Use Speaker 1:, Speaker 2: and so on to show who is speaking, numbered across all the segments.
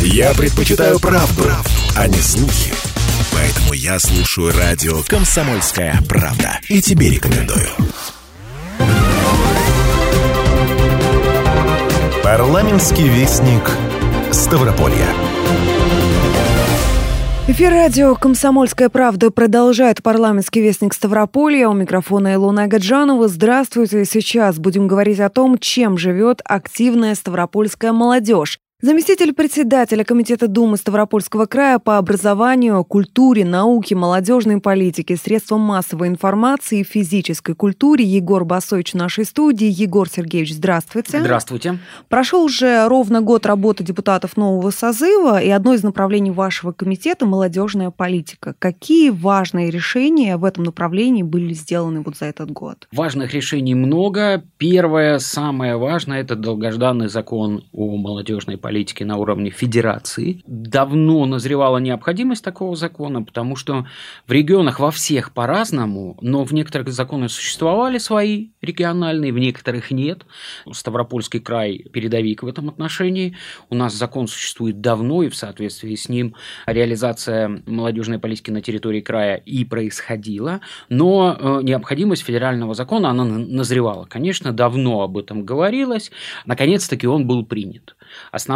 Speaker 1: Я предпочитаю правду, а не слухи. Поэтому я слушаю радио «Комсомольская правда». И тебе рекомендую. Парламентский вестник Ставрополья.
Speaker 2: Эфир радио «Комсомольская правда» продолжает парламентский вестник Ставрополья. У микрофона Илона Гаджанова. Здравствуйте. Сейчас будем говорить о том, чем живет активная ставропольская молодежь. Заместитель председателя Комитета Думы Ставропольского края по образованию, культуре, науке, молодежной политике, средствам массовой информации и физической культуре Егор Басович в нашей студии. Егор Сергеевич, здравствуйте.
Speaker 3: Здравствуйте.
Speaker 2: Прошел уже ровно год работы депутатов нового созыва, и одно из направлений вашего комитета – молодежная политика. Какие важные решения в этом направлении были сделаны вот за этот год?
Speaker 3: Важных решений много. Первое, самое важное – это долгожданный закон о молодежной политике политики на уровне федерации. Давно назревала необходимость такого закона, потому что в регионах во всех по-разному, но в некоторых законы существовали свои региональные, в некоторых нет. Ставропольский край передовик в этом отношении. У нас закон существует давно, и в соответствии с ним реализация молодежной политики на территории края и происходила. Но э, необходимость федерального закона, она назревала. Конечно, давно об этом говорилось. Наконец-таки он был принят.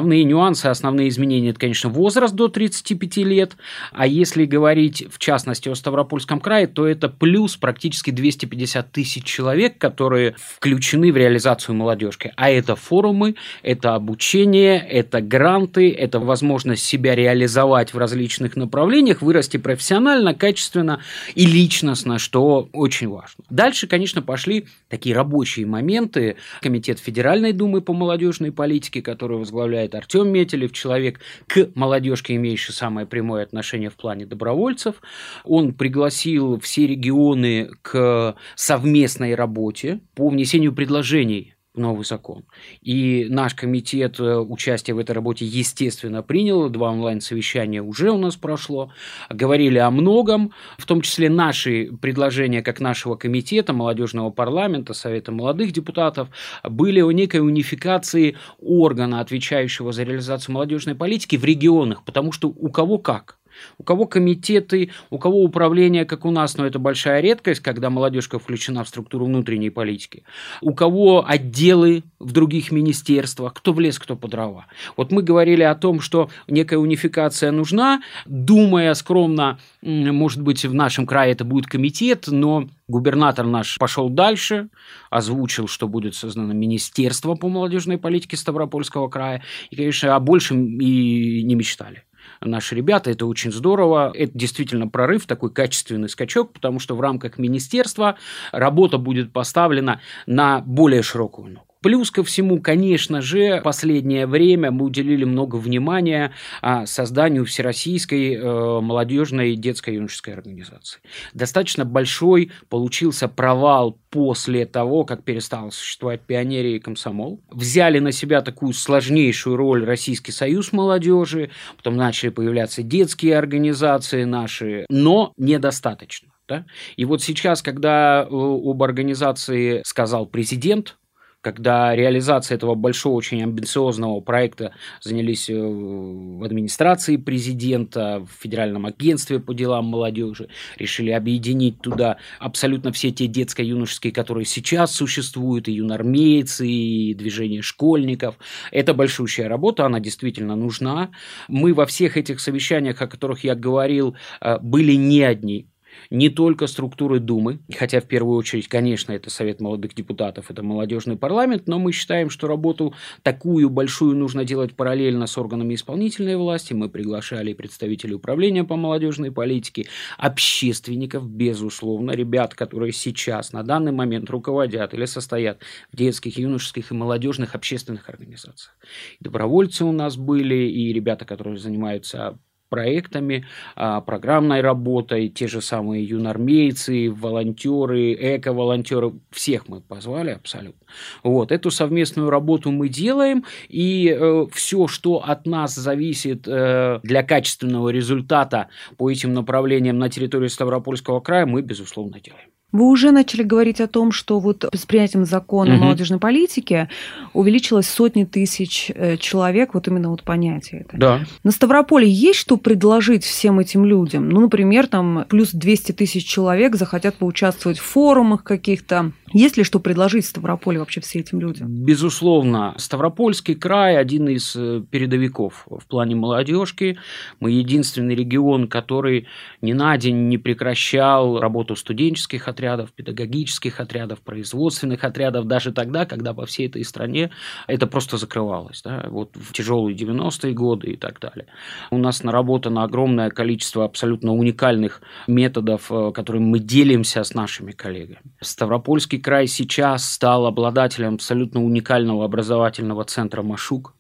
Speaker 3: Основные нюансы, основные изменения – это, конечно, возраст до 35 лет, а если говорить, в частности, о Ставропольском крае, то это плюс практически 250 тысяч человек, которые включены в реализацию молодежки. А это форумы, это обучение, это гранты, это возможность себя реализовать в различных направлениях, вырасти профессионально, качественно и личностно, что очень важно. Дальше, конечно, пошли такие рабочие моменты. Комитет Федеральной Думы по молодежной политике, который возглавляет Артем Метелев, человек к молодежке, имеющий самое прямое отношение в плане добровольцев. Он пригласил все регионы к совместной работе по внесению предложений новый закон. И наш комитет э, участие в этой работе, естественно, принял. Два онлайн-совещания уже у нас прошло. Говорили о многом, в том числе наши предложения, как нашего комитета, молодежного парламента, Совета молодых депутатов, были о некой унификации органа, отвечающего за реализацию молодежной политики в регионах, потому что у кого как. У кого комитеты, у кого управление, как у нас, но это большая редкость, когда молодежка включена в структуру внутренней политики. У кого отделы в других министерствах, кто в лес, кто по дрова. Вот мы говорили о том, что некая унификация нужна, думая скромно, может быть, в нашем крае это будет комитет, но губернатор наш пошел дальше, озвучил, что будет создано Министерство по молодежной политике Ставропольского края, и, конечно, о большем и не мечтали наши ребята. Это очень здорово. Это действительно прорыв, такой качественный скачок, потому что в рамках министерства работа будет поставлена на более широкую ногу. Плюс ко всему, конечно же, последнее время мы уделили много внимания а, созданию Всероссийской э, молодежной детской юношеской организации. Достаточно большой получился провал после того, как перестал существовать пионерия и комсомол. Взяли на себя такую сложнейшую роль Российский союз молодежи, потом начали появляться детские организации наши, но недостаточно. Да? И вот сейчас, когда э, об организации сказал президент, когда реализацией этого большого, очень амбициозного проекта занялись э, в администрации президента, в Федеральном агентстве по делам молодежи, решили объединить туда абсолютно все те детско-юношеские, которые сейчас существуют, и юнормейцы, и движение школьников. Это большущая работа, она действительно нужна. Мы во всех этих совещаниях, о которых я говорил, э, были не одни не только структуры Думы, хотя в первую очередь, конечно, это Совет молодых депутатов, это молодежный парламент, но мы считаем, что работу такую большую нужно делать параллельно с органами исполнительной власти. Мы приглашали представителей управления по молодежной политике, общественников, безусловно, ребят, которые сейчас на данный момент руководят или состоят в детских, юношеских и молодежных общественных организациях. добровольцы у нас были, и ребята, которые занимаются проектами, а, программной работой, те же самые юнормейцы, волонтеры, эко-волонтеры, всех мы позвали абсолютно. Вот, эту совместную работу мы делаем, и э, все, что от нас зависит э, для качественного результата по этим направлениям на территории Ставропольского края, мы, безусловно, делаем.
Speaker 2: Вы уже начали говорить о том, что вот с принятием закона угу. молодежной политики увеличилось сотни тысяч э, человек, вот именно вот понятие это.
Speaker 3: Да.
Speaker 2: На Ставрополе есть что предложить всем этим людям? Ну, например, там плюс 200 тысяч человек захотят поучаствовать в форумах каких-то, есть ли что предложить Ставрополе вообще всем этим людям?
Speaker 3: Безусловно. Ставропольский край – один из э, передовиков в плане молодежки. Мы единственный регион, который ни на день не прекращал работу студенческих отрядов, педагогических отрядов, производственных отрядов, даже тогда, когда по всей этой стране это просто закрывалось. Да? Вот в тяжелые 90-е годы и так далее. У нас наработано огромное количество абсолютно уникальных методов, э, которыми мы делимся с нашими коллегами. Ставропольский край сейчас стал обладателем абсолютно уникального образовательного центра «Машук».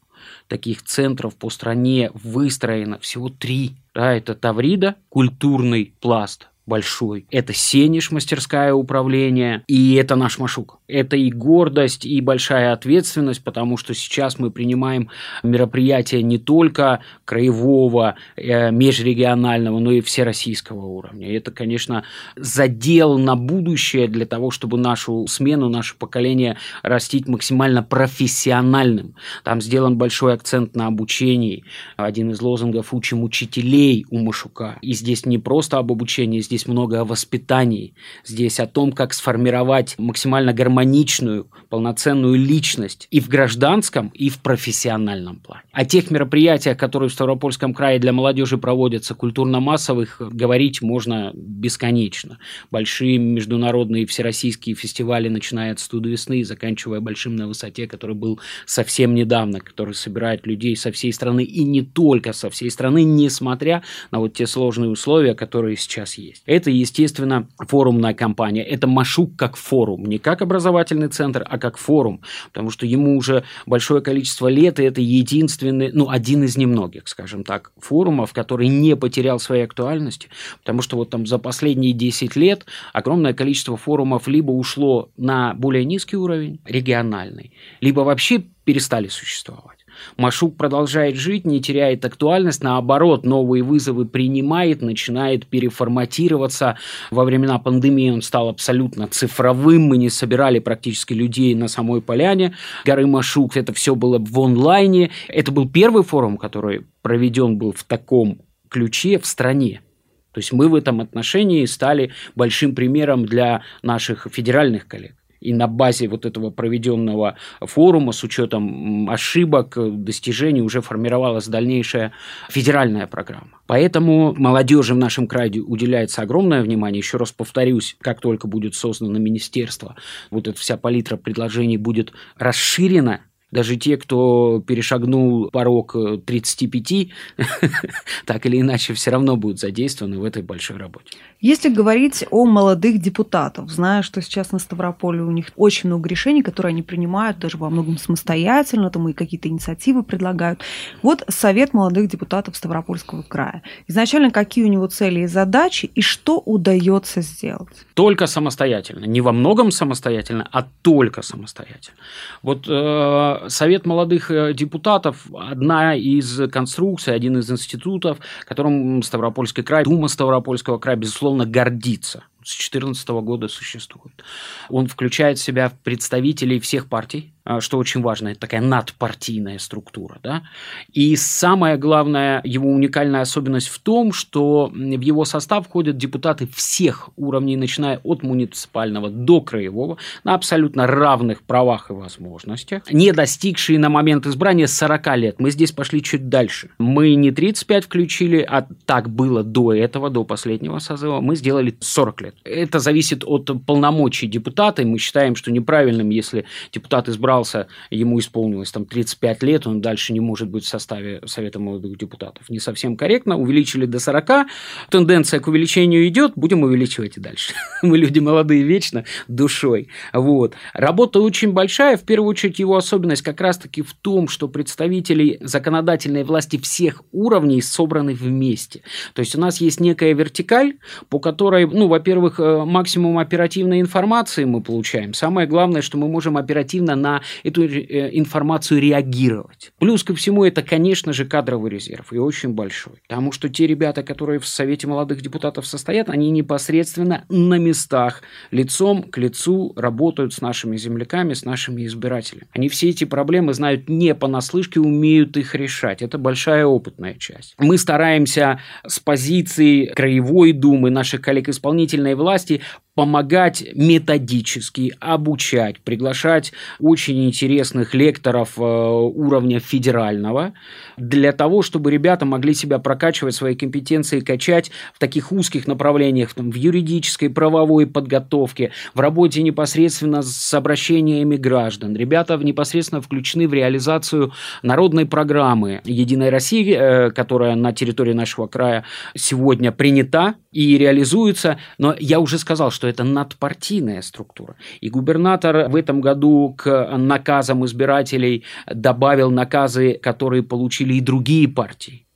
Speaker 3: Таких центров по стране выстроено всего три. Да, это Таврида, культурный пласт, большой. Это Сениш, мастерская управления, и это наш Машук. Это и гордость, и большая ответственность, потому что сейчас мы принимаем мероприятия не только краевого, э, межрегионального, но и всероссийского уровня. И это, конечно, задел на будущее для того, чтобы нашу смену, наше поколение растить максимально профессиональным. Там сделан большой акцент на обучении. Один из лозунгов «Учим учителей у Машука». И здесь не просто об обучении, здесь здесь много о воспитании, здесь о том, как сформировать максимально гармоничную, полноценную личность и в гражданском, и в профессиональном плане. О тех мероприятиях, которые в Ставропольском крае для молодежи проводятся, культурно-массовых, говорить можно бесконечно. Большие международные всероссийские фестивали, начиная от «Студ весны», заканчивая «Большим на высоте», который был совсем недавно, который собирает людей со всей страны и не только со всей страны, несмотря на вот те сложные условия, которые сейчас есть. Это, естественно, форумная компания. Это Машук как форум, не как образовательный центр, а как форум, потому что ему уже большое количество лет, и это единственный, ну, один из немногих, скажем так, форумов, который не потерял своей актуальности, потому что вот там за последние 10 лет огромное количество форумов либо ушло на более низкий уровень, региональный, либо вообще перестали существовать. Машук продолжает жить, не теряет актуальность, наоборот, новые вызовы принимает, начинает переформатироваться. Во времена пандемии он стал абсолютно цифровым, мы не собирали практически людей на самой поляне горы Машук, это все было в онлайне. Это был первый форум, который проведен был в таком ключе в стране. То есть мы в этом отношении стали большим примером для наших федеральных коллег. И на базе вот этого проведенного форума с учетом ошибок, достижений уже формировалась дальнейшая федеральная программа. Поэтому молодежи в нашем крае уделяется огромное внимание. Еще раз повторюсь, как только будет создано министерство, вот эта вся палитра предложений будет расширена, даже те, кто перешагнул порог 35, э, так или иначе все равно будут задействованы в этой большой работе.
Speaker 2: Если говорить о молодых депутатах, зная, что сейчас на Ставрополе у них очень много решений, которые они принимают даже во многом самостоятельно, там и какие-то инициативы предлагают. Вот совет молодых депутатов Ставропольского края. Изначально какие у него цели и задачи, и что удается сделать?
Speaker 3: Только самостоятельно. Не во многом самостоятельно, а только самостоятельно. Вот э, Совет молодых э, депутатов – одна из конструкций, один из институтов, которым Ставропольский край, Дума Ставропольского края, безусловно, гордится с 2014 года существует. Он включает в себя представителей всех партий, а, что очень важно, это такая надпартийная структура. Да? И самая главная его уникальная особенность в том, что в его состав входят депутаты всех уровней, начиная от муниципального до краевого, на абсолютно равных правах и возможностях, не достигшие на момент избрания 40 лет. Мы здесь пошли чуть дальше. Мы не 35 включили, а так было до этого, до последнего созыва, мы сделали 40 лет. Это зависит от полномочий депутата, и мы считаем, что неправильным, если депутат избрал избрался, ему исполнилось там 35 лет, он дальше не может быть в составе Совета молодых депутатов. Не совсем корректно, увеличили до 40, тенденция к увеличению идет, будем увеличивать и дальше. Мы люди молодые вечно, душой. Вот. Работа очень большая, в первую очередь его особенность как раз-таки в том, что представители законодательной власти всех уровней собраны вместе. То есть у нас есть некая вертикаль, по которой, ну, во-первых, во-первых, э, максимум оперативной информации мы получаем. Самое главное, что мы можем оперативно на эту э, информацию реагировать. Плюс ко всему, это, конечно же, кадровый резерв, и очень большой. Потому что те ребята, которые в Совете молодых депутатов состоят, они непосредственно на местах, лицом к лицу работают с нашими земляками, с нашими избирателями. Они все эти проблемы знают не понаслышке, умеют их решать. Это большая опытная часть. Мы стараемся с позиции краевой думы, наших коллег исполнительной власти помогать методически, обучать, приглашать очень интересных лекторов э, уровня федерального, для того, чтобы ребята могли себя прокачивать, свои компетенции качать в таких узких направлениях, в юридической, правовой подготовке, в работе непосредственно с обращениями граждан. Ребята непосредственно включены в реализацию народной программы «Единой России», э, которая на территории нашего края сегодня принята и реализуется. Но я уже сказал, что это надпартийная структура. И губернатор в этом году к наказам избирателей добавил наказы, которые получили и другие партии.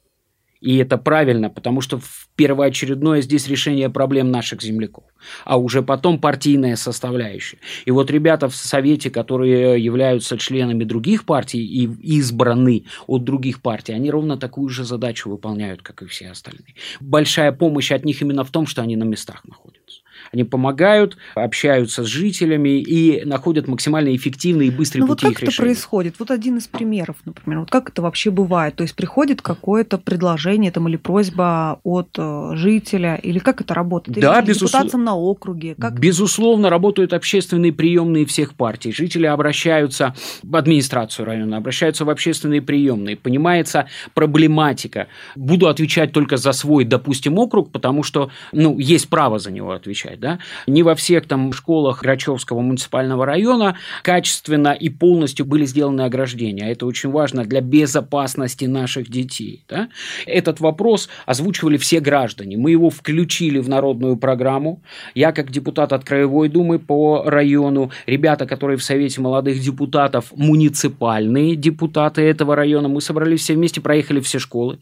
Speaker 3: И это правильно, потому что первоочередное здесь решение проблем наших земляков, а уже потом партийная составляющая. И вот ребята в Совете, которые являются членами других партий и избраны от других партий, они ровно такую же задачу выполняют, как и все остальные. Большая помощь от них именно в том, что они на местах находятся. Они помогают, общаются с жителями и находят максимально эффективные и быстрые
Speaker 2: ну,
Speaker 3: пути
Speaker 2: вот
Speaker 3: их
Speaker 2: как это происходит? Вот один из примеров, например. Вот как это вообще бывает? То есть приходит какое-то предложение там, или просьба от э, жителя, или как это работает?
Speaker 3: Да,
Speaker 2: или
Speaker 3: безусловно.
Speaker 2: депутатам на округе? Как...
Speaker 3: Безусловно, работают общественные приемные всех партий. Жители обращаются в администрацию района, обращаются в общественные приемные. Понимается проблематика. Буду отвечать только за свой, допустим, округ, потому что ну, есть право за него отвечать да, не во всех там школах Грачевского муниципального района качественно и полностью были сделаны ограждения. Это очень важно для безопасности наших детей. Да. Этот вопрос озвучивали все граждане. Мы его включили в народную программу. Я, как депутат от Краевой Думы по району, ребята, которые в Совете молодых депутатов, муниципальные депутаты этого района, мы собрались все вместе, проехали все школы,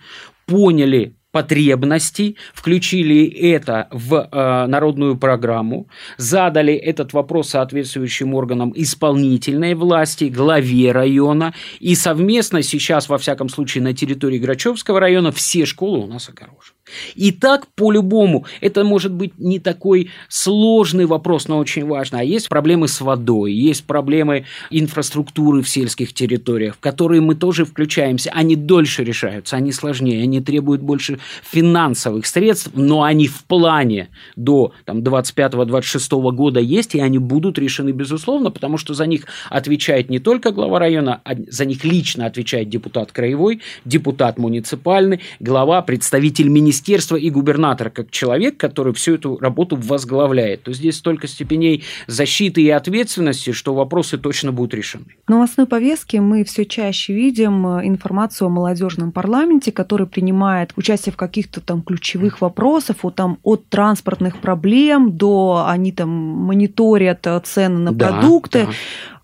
Speaker 3: поняли потребностей, включили это в э, народную программу, задали этот вопрос соответствующим органам исполнительной власти, главе района, и совместно сейчас, во всяком случае, на территории Грачевского района все школы у нас огорожены. И так по-любому, это может быть не такой сложный вопрос, но очень важно. А есть проблемы с водой, есть проблемы инфраструктуры в сельских территориях, в которые мы тоже включаемся. Они дольше решаются, они сложнее, они требуют больше финансовых средств, но они в плане до 25-26 года есть, и они будут решены, безусловно, потому что за них отвечает не только глава района, а за них лично отвечает депутат краевой, депутат муниципальный, глава, представитель министерства и губернатора как человек, который всю эту работу возглавляет. То здесь столько степеней защиты и ответственности, что вопросы точно будут решены.
Speaker 2: В новостной повестке мы все чаще видим э, информацию о молодежном парламенте, который принимает участие в каких-то там ключевых вопросах, от, там, от транспортных проблем до они там мониторят э, цены на да, продукты. Да.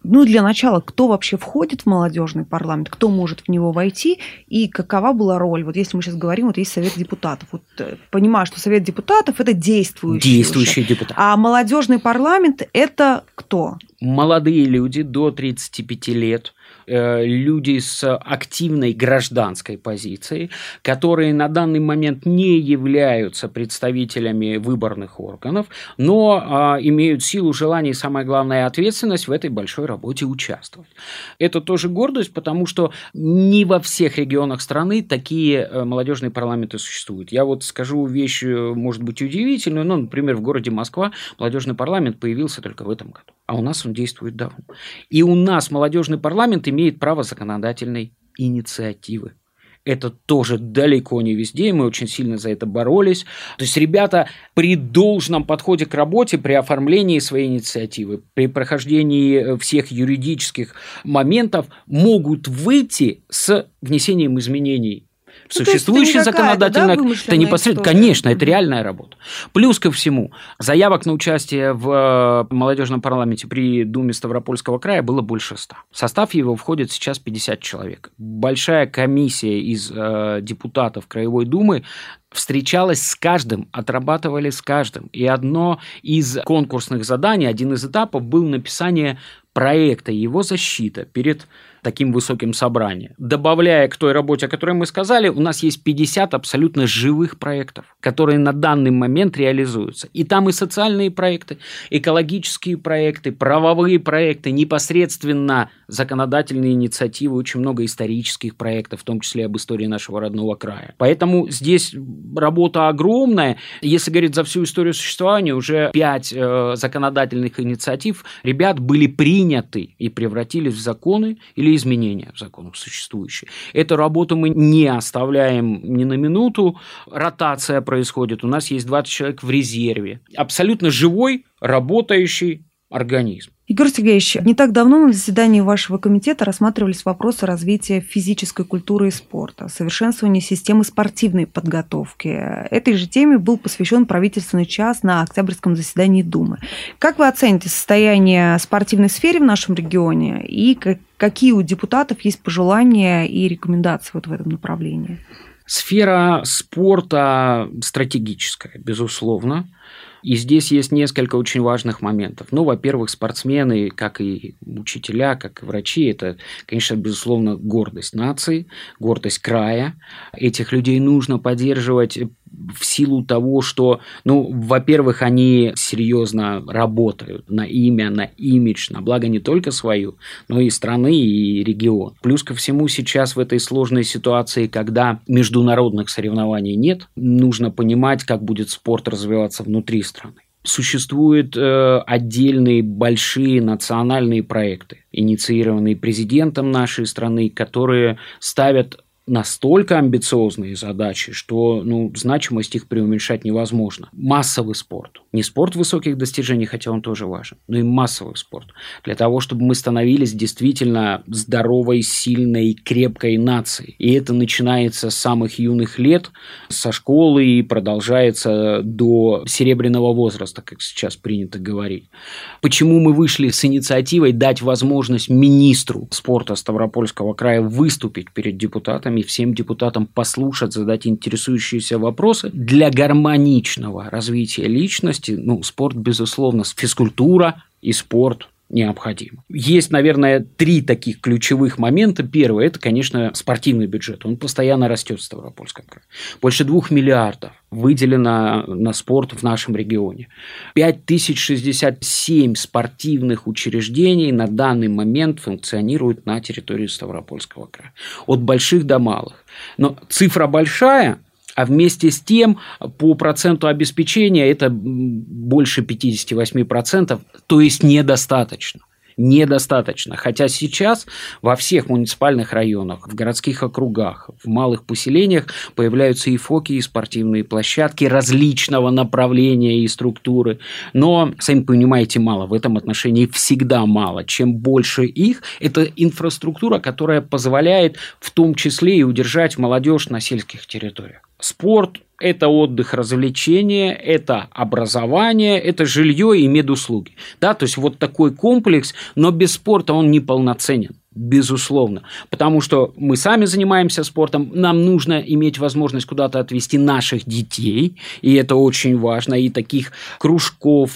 Speaker 2: Ну, для начала, кто вообще входит в молодежный парламент, кто может в него войти, и какова была роль? Вот если мы сейчас говорим, вот есть Совет депутатов. Вот э, понимаю, что Совет депутатов это действующий.
Speaker 3: Действующий уже. депутат.
Speaker 2: А молодежный парламент это кто?
Speaker 3: Молодые люди до 35 лет Э, люди с активной гражданской позицией, которые на данный момент не являются представителями выборных органов, но а, имеют силу, желание и, самое главное, ответственность в этой большой работе участвовать. Это тоже гордость, потому что не во всех регионах страны такие э, молодежные парламенты существуют. Я вот скажу вещь, э, может быть, удивительную, но, например, в городе Москва молодежный парламент появился только в этом году, а у нас он действует давно. И у нас молодежный парламент имеет право законодательной инициативы. Это тоже далеко не везде, и мы очень сильно за это боролись. То есть ребята при должном подходе к работе, при оформлении своей инициативы, при прохождении э, всех юридических моментов могут выйти с внесением изменений
Speaker 2: Ну,
Speaker 3: Существующий
Speaker 2: это
Speaker 3: законодательный
Speaker 2: да,
Speaker 3: это непосредственно, конечно, это реальная работа. Плюс ко всему, заявок на участие в э, молодежном парламенте при Думе Ставропольского края было больше ста. В состав его входит сейчас 50 человек. Большая комиссия из э, депутатов Краевой Думы встречалась с каждым, отрабатывали с каждым. И одно из конкурсных заданий, один из этапов был написание проекта, его защита перед таким высоким собранием. Добавляя к той работе, о которой мы сказали, у нас есть 50 абсолютно живых проектов, которые на данный момент реализуются. И там и социальные проекты, экологические проекты, правовые проекты, непосредственно законодательные инициативы, очень много исторических проектов, в том числе об истории нашего родного края. Поэтому здесь работа огромная. Если говорить за всю историю существования, уже 5 э, законодательных инициатив ребят были приняты и превратились в законы или изменения в законах существующие. Эту работу мы не оставляем ни на минуту. Ротация происходит. У нас есть 20 человек в резерве. Абсолютно живой, работающий организм.
Speaker 2: Егор Сергеевич, не так давно на заседании вашего комитета рассматривались вопросы развития физической культуры и спорта, совершенствования системы спортивной подготовки. Этой же теме был посвящен правительственный час на октябрьском заседании Думы. Как вы оцените состояние спортивной сферы в нашем регионе и какие у депутатов есть пожелания и рекомендации вот в этом направлении?
Speaker 3: Сфера спорта стратегическая, безусловно. И здесь есть несколько очень важных моментов. Ну, во-первых, спортсмены, как и учителя, как и врачи, это, конечно, безусловно, гордость нации, гордость края. Этих людей нужно поддерживать в силу того, что, ну, во-первых, они серьезно работают на имя, на имидж, на благо не только свою, но и страны, и регион. Плюс ко всему сейчас в этой сложной ситуации, когда международных соревнований нет, нужно понимать, как будет спорт развиваться внутри страны существуют э, отдельные большие национальные проекты, инициированные президентом нашей страны, которые ставят настолько амбициозные задачи, что ну, значимость их преуменьшать невозможно. Массовый спорт. Не спорт высоких достижений, хотя он тоже важен, но и массовый спорт. Для того, чтобы мы становились действительно здоровой, сильной, крепкой нацией. И это начинается с самых юных лет, со школы и продолжается до серебряного возраста, как сейчас принято говорить. Почему мы вышли с инициативой дать возможность министру спорта Ставропольского края выступить перед депутатами и всем депутатам послушать, задать интересующиеся вопросы. Для гармоничного развития личности, ну, спорт, безусловно, физкультура и спорт необходимо. Есть, наверное, три таких ключевых момента. Первое – это, конечно, спортивный бюджет. Он постоянно растет в Ставропольском крае. Больше двух миллиардов выделено на спорт в нашем регионе. 5067 спортивных учреждений на данный момент функционируют на территории Ставропольского края. От больших до малых. Но цифра большая, а вместе с тем по проценту обеспечения это больше 58%, то есть недостаточно недостаточно. Хотя сейчас во всех муниципальных районах, в городских округах, в малых поселениях появляются и фоки, и спортивные площадки различного направления и структуры. Но, сами понимаете, мало. В этом отношении всегда мало. Чем больше их, это инфраструктура, которая позволяет в том числе и удержать молодежь на сельских территориях. Спорт – это отдых, развлечение, это образование, это жилье и медуслуги. Да, то есть вот такой комплекс, но без спорта он неполноценен. Безусловно. Потому что мы сами занимаемся спортом, нам нужно иметь возможность куда-то отвести наших детей, и это очень важно, и таких кружков,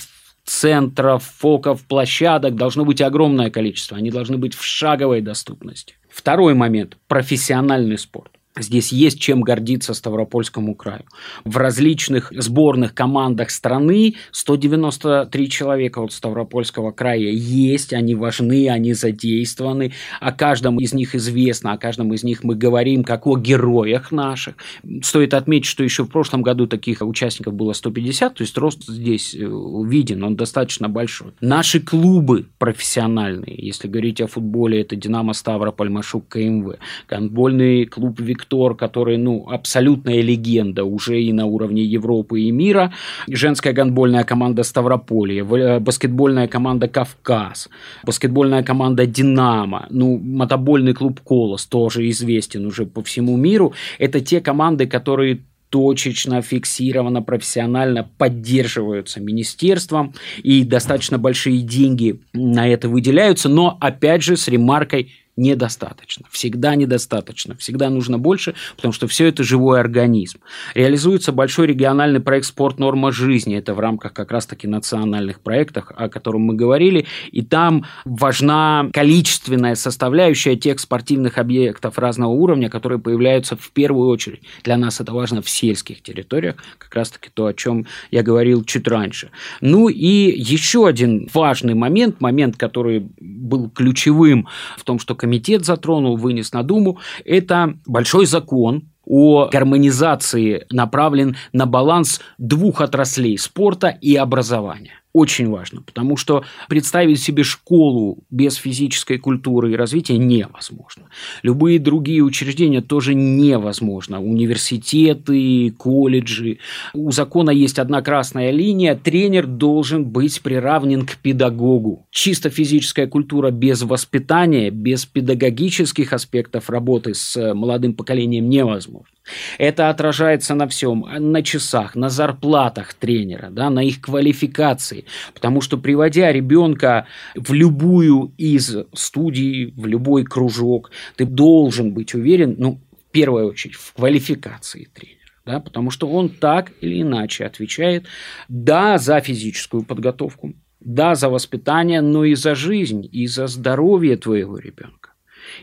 Speaker 3: центров, фоков, площадок должно быть огромное количество, они должны быть в шаговой доступности. Второй момент – профессиональный спорт. Здесь есть чем гордиться Ставропольскому краю. В различных сборных командах страны 193 человека от Ставропольского края есть, они важны, они задействованы, о каждом из них известно, о каждом из них мы говорим как о героях наших. Стоит отметить, что еще в прошлом году таких участников было 150, то есть рост здесь э, виден, он достаточно большой. Наши клубы профессиональные, если говорить о футболе, это «Динамо Ставрополь», «Машук», КМВ, гандбольный клуб «Виктория», Виктор, который, ну, абсолютная легенда уже и на уровне Европы и мира, женская гандбольная команда Ставрополье, э, баскетбольная команда Кавказ, баскетбольная команда Динамо, ну, мотобольный клуб Колос тоже известен уже по всему миру. Это те команды, которые точечно, фиксированно, профессионально поддерживаются министерством, и достаточно большие деньги на это выделяются, но, опять же, с ремаркой недостаточно. Всегда недостаточно. Всегда нужно больше, потому что все это живой организм. Реализуется большой региональный проект «Спорт. Норма жизни». Это в рамках как раз-таки национальных проектов, о котором мы говорили. И там важна количественная составляющая тех спортивных объектов разного уровня, которые появляются в первую очередь. Для нас это важно в сельских территориях, как раз-таки то, о чем я говорил чуть раньше. Ну и еще один важный момент, момент, который был ключевым в том, что комитет затронул, вынес на Думу, это большой закон о гармонизации направлен на баланс двух отраслей – спорта и образования очень важно, потому что представить себе школу без физической культуры и развития невозможно. Любые другие учреждения тоже невозможно. Университеты, колледжи. У закона есть одна красная линия. Тренер должен быть приравнен к педагогу. Чисто физическая культура без воспитания, без педагогических аспектов работы с молодым поколением невозможно. Это отражается на всем, на часах, на зарплатах тренера, да, на их квалификации. Потому что приводя ребенка в любую из студий, в любой кружок, ты должен быть уверен, ну, в первую очередь, в квалификации тренера. Да, потому что он так или иначе отвечает, да, за физическую подготовку, да, за воспитание, но и за жизнь, и за здоровье твоего ребенка.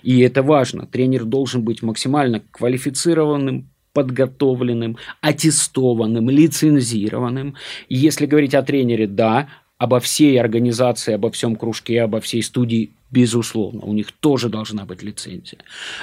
Speaker 3: И это важно. Тренер должен быть максимально квалифицированным, подготовленным, аттестованным, лицензированным. И если говорить о тренере, да, обо всей организации, обо всем кружке, обо всей студии Безусловно, у них тоже должна быть лицензия.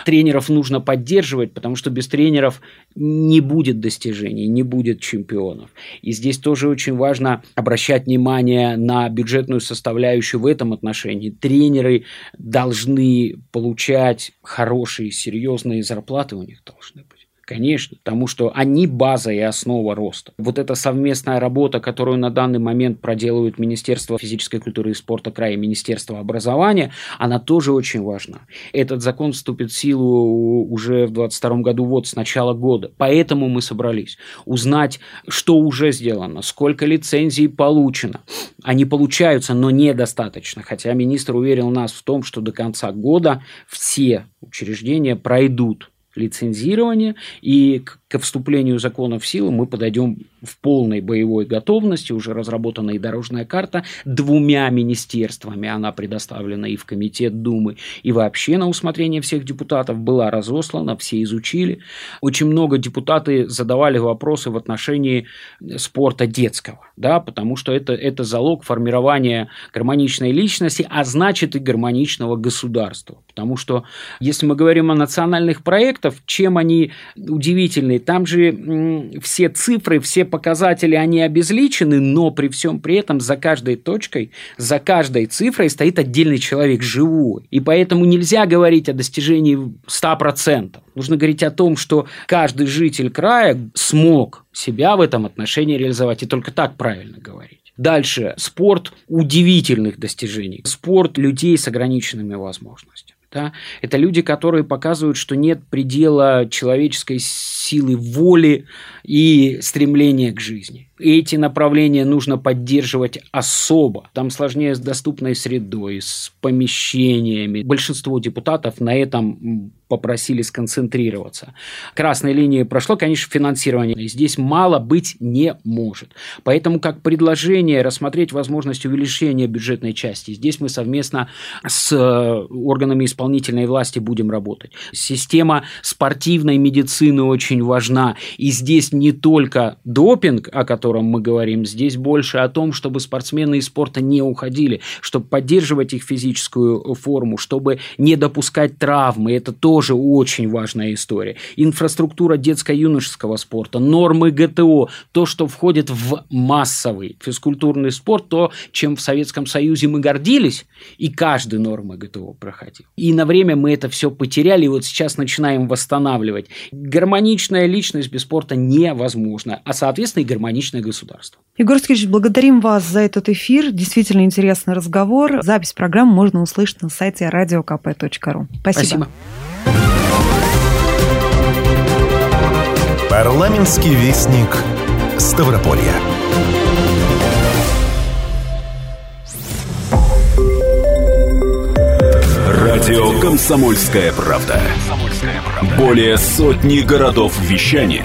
Speaker 3: Тренеров нужно поддерживать, потому что без тренеров не будет достижений, не будет чемпионов. И здесь тоже очень важно обращать внимание на бюджетную составляющую в этом отношении. Тренеры должны получать хорошие, серьезные зарплаты у них должны быть. Конечно, потому что они база и основа роста. Вот эта совместная работа, которую на данный момент проделывают Министерство физической культуры и спорта края и Министерство образования, она тоже очень важна. Этот закон вступит в силу уже в 2022 году, вот с начала года. Поэтому мы собрались узнать, что уже сделано, сколько лицензий получено. Они получаются, но недостаточно. Хотя министр уверил нас в том, что до конца года все учреждения пройдут лицензирование, и ко вступлению закона в силу мы подойдем в полной боевой готовности, уже разработана и дорожная карта двумя министерствами, она предоставлена и в Комитет Думы, и вообще на усмотрение всех депутатов была разослана, все изучили. Очень много депутаты задавали вопросы в отношении спорта детского, да, потому что это, это залог формирования гармоничной личности, а значит и гармоничного государства. Потому что если мы говорим о национальных проектах, чем они удивительны, там же все цифры, все показатели, они обезличены, но при всем при этом за каждой точкой, за каждой цифрой стоит отдельный человек живой. И поэтому нельзя говорить о достижении 100%. Нужно говорить о том, что каждый житель края смог себя в этом отношении реализовать. И только так правильно говорить. Дальше. Спорт удивительных достижений. Спорт людей с ограниченными возможностями. Да? Это люди, которые показывают, что нет предела человеческой силы воли и стремления к жизни. Эти направления нужно поддерживать особо. Там сложнее с доступной средой, с помещениями. Большинство депутатов на этом попросили сконцентрироваться. Красной линии прошло, конечно, финансирование. Здесь мало быть не может. Поэтому как предложение рассмотреть возможность увеличения бюджетной части. Здесь мы совместно с э, органами исполнительной власти будем работать. Система спортивной медицины очень важна. И здесь не только допинг, о котором котором мы говорим. Здесь больше о том, чтобы спортсмены из спорта не уходили, чтобы поддерживать их физическую форму, чтобы не допускать травмы. Это тоже очень важная история. Инфраструктура детско-юношеского спорта, нормы ГТО, то, что входит в массовый физкультурный спорт, то, чем в Советском Союзе мы гордились, и каждый нормы ГТО проходил. И на время мы это все потеряли, и вот сейчас начинаем восстанавливать. Гармоничная личность без спорта невозможна, а, соответственно, и гармоничное государство.
Speaker 2: Егор Сергеевич, благодарим вас за этот эфир. Действительно интересный разговор. Запись программы можно услышать на сайте radiokp.ru. Спасибо. Спасибо.
Speaker 1: Парламентский вестник Ставрополья. Радио «Комсомольская правда». Более сотни городов вещания